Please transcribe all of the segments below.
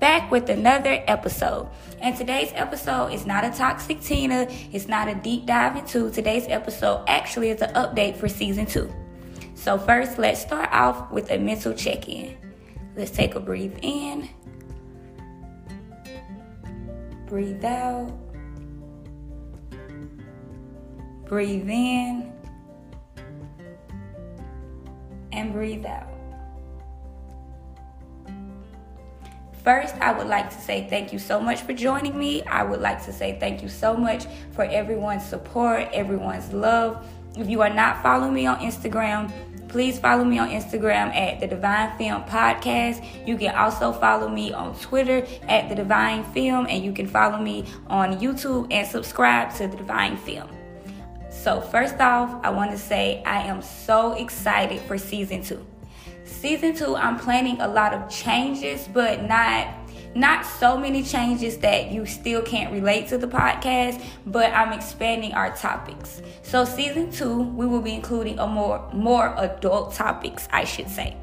back with another episode. And today's episode is not a toxic Tina, it's not a deep dive into. Today's episode actually is an update for season two. So, first, let's start off with a mental check in. Let's take a breathe in, breathe out, breathe in, and breathe out. First, I would like to say thank you so much for joining me. I would like to say thank you so much for everyone's support, everyone's love. If you are not following me on Instagram, Please follow me on Instagram at the Divine Femme Podcast. You can also follow me on Twitter at the Divine Femme, and you can follow me on YouTube and subscribe to the Divine Femme. So, first off, I want to say I am so excited for season two. Season two, I'm planning a lot of changes, but not not so many changes that you still can't relate to the podcast, but I'm expanding our topics. So season 2, we will be including a more more adult topics, I should say.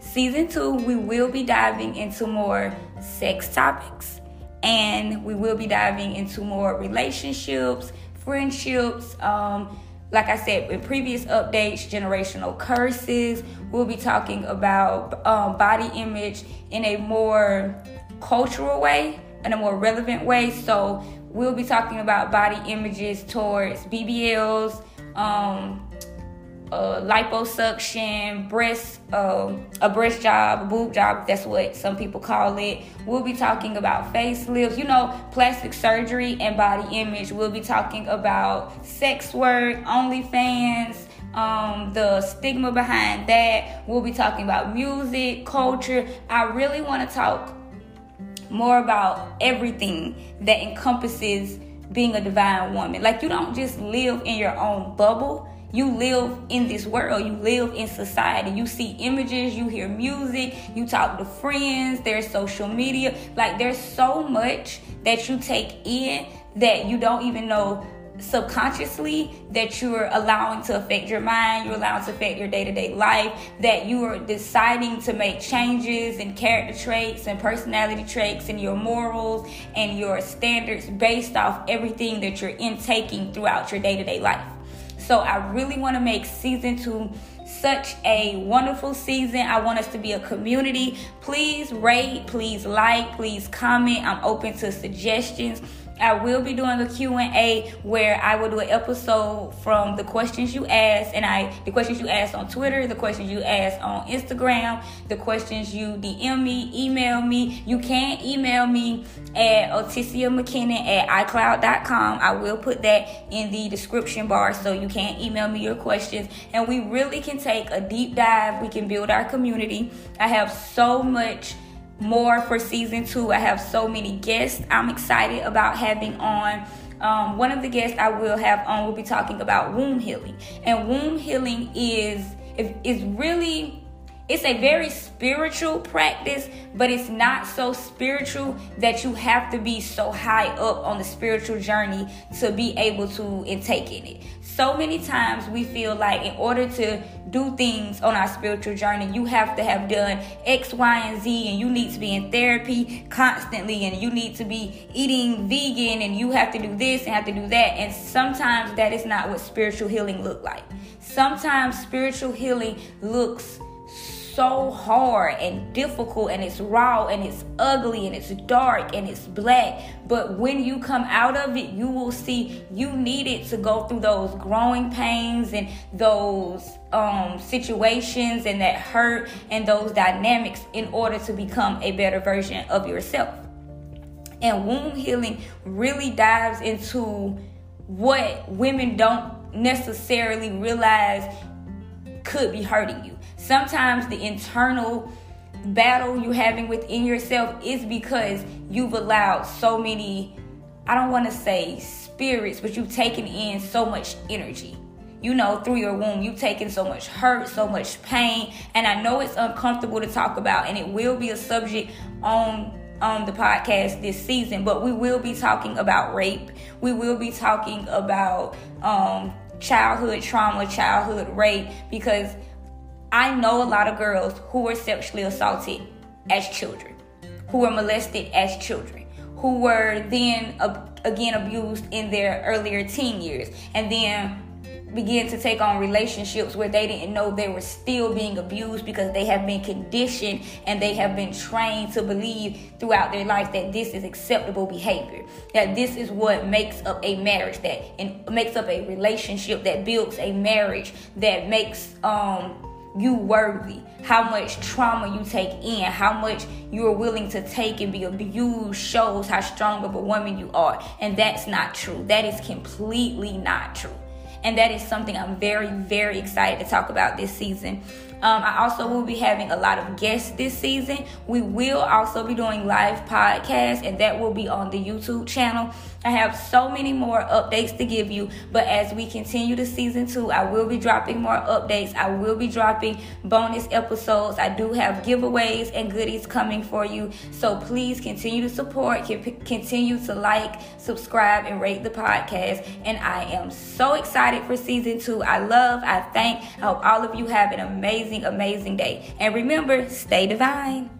Season 2, we will be diving into more sex topics and we will be diving into more relationships, friendships, um, like I said in previous updates, generational curses. We'll be talking about um, body image in a more cultural way in a more relevant way. So we'll be talking about body images towards BBLs, um, uh, liposuction, breast, uh, a breast job, a boob job. That's what some people call it. We'll be talking about facelifts, you know, plastic surgery and body image. We'll be talking about sex work, OnlyFans. Um, the stigma behind that. We'll be talking about music, culture. I really want to talk more about everything that encompasses being a divine woman. Like you don't just live in your own bubble. You live in this world. You live in society. You see images, you hear music, you talk to friends, there's social media. Like there's so much that you take in that you don't even know subconsciously that you're allowing to affect your mind, you're allowing to affect your day to day life, that you are deciding to make changes in character traits and personality traits and your morals and your standards based off everything that you're intaking throughout your day to day life. So I really want to make season two such a wonderful season. I want us to be a community. Please rate, please like, please comment. I'm open to suggestions. I will be doing a Q&A where I will do an episode from the questions you asked and I the questions you asked on Twitter, the questions you asked on Instagram, the questions you DM me, email me. You can email me at Otissia McKinnon at iCloud.com. I will put that in the description bar so you can email me your questions and we really can take a deep dive. We can build our community. I have so much more for season two. I have so many guests I'm excited about having on. Um, one of the guests I will have on will be talking about womb healing, and womb healing is is really it's a very spiritual practice, but it's not so spiritual that you have to be so high up on the spiritual journey to be able to intake in it. So many times we feel like in order to do things on our spiritual journey, you have to have done X, Y, and Z, and you need to be in therapy constantly, and you need to be eating vegan, and you have to do this and have to do that. And sometimes that is not what spiritual healing look like. Sometimes spiritual healing looks so hard and difficult and it's raw and it's ugly and it's dark and it's black. But when you come out of it, you will see you needed to go through those growing pains and those um, situations and that hurt and those dynamics in order to become a better version of yourself. And womb healing really dives into what women don't necessarily realize could be hurting you. Sometimes the internal battle you're having within yourself is because you've allowed so many, I don't want to say spirits, but you've taken in so much energy. You know, through your womb, you've taken so much hurt, so much pain. And I know it's uncomfortable to talk about, and it will be a subject on on the podcast this season, but we will be talking about rape. We will be talking about um, childhood trauma, childhood rape, because I know a lot of girls who were sexually assaulted as children, who were molested as children, who were then again abused in their earlier teen years, and then begin to take on relationships where they didn't know they were still being abused because they have been conditioned and they have been trained to believe throughout their life that this is acceptable behavior that this is what makes up a marriage that and makes up a relationship that builds a marriage that makes um you worthy, how much trauma you take in, how much you're willing to take and be abused shows how strong of a woman you are. And that's not true. That is completely not true. And that is something I'm very, very excited to talk about this season. Um, I also will be having a lot of guests this season. We will also be doing live podcasts, and that will be on the YouTube channel. I have so many more updates to give you, but as we continue to season two, I will be dropping more updates. I will be dropping bonus episodes. I do have giveaways and goodies coming for you. So please continue to support, continue to like, subscribe, and rate the podcast. And I am so excited for season two. I love, I thank, I hope all of you have an amazing, amazing day. And remember, stay divine.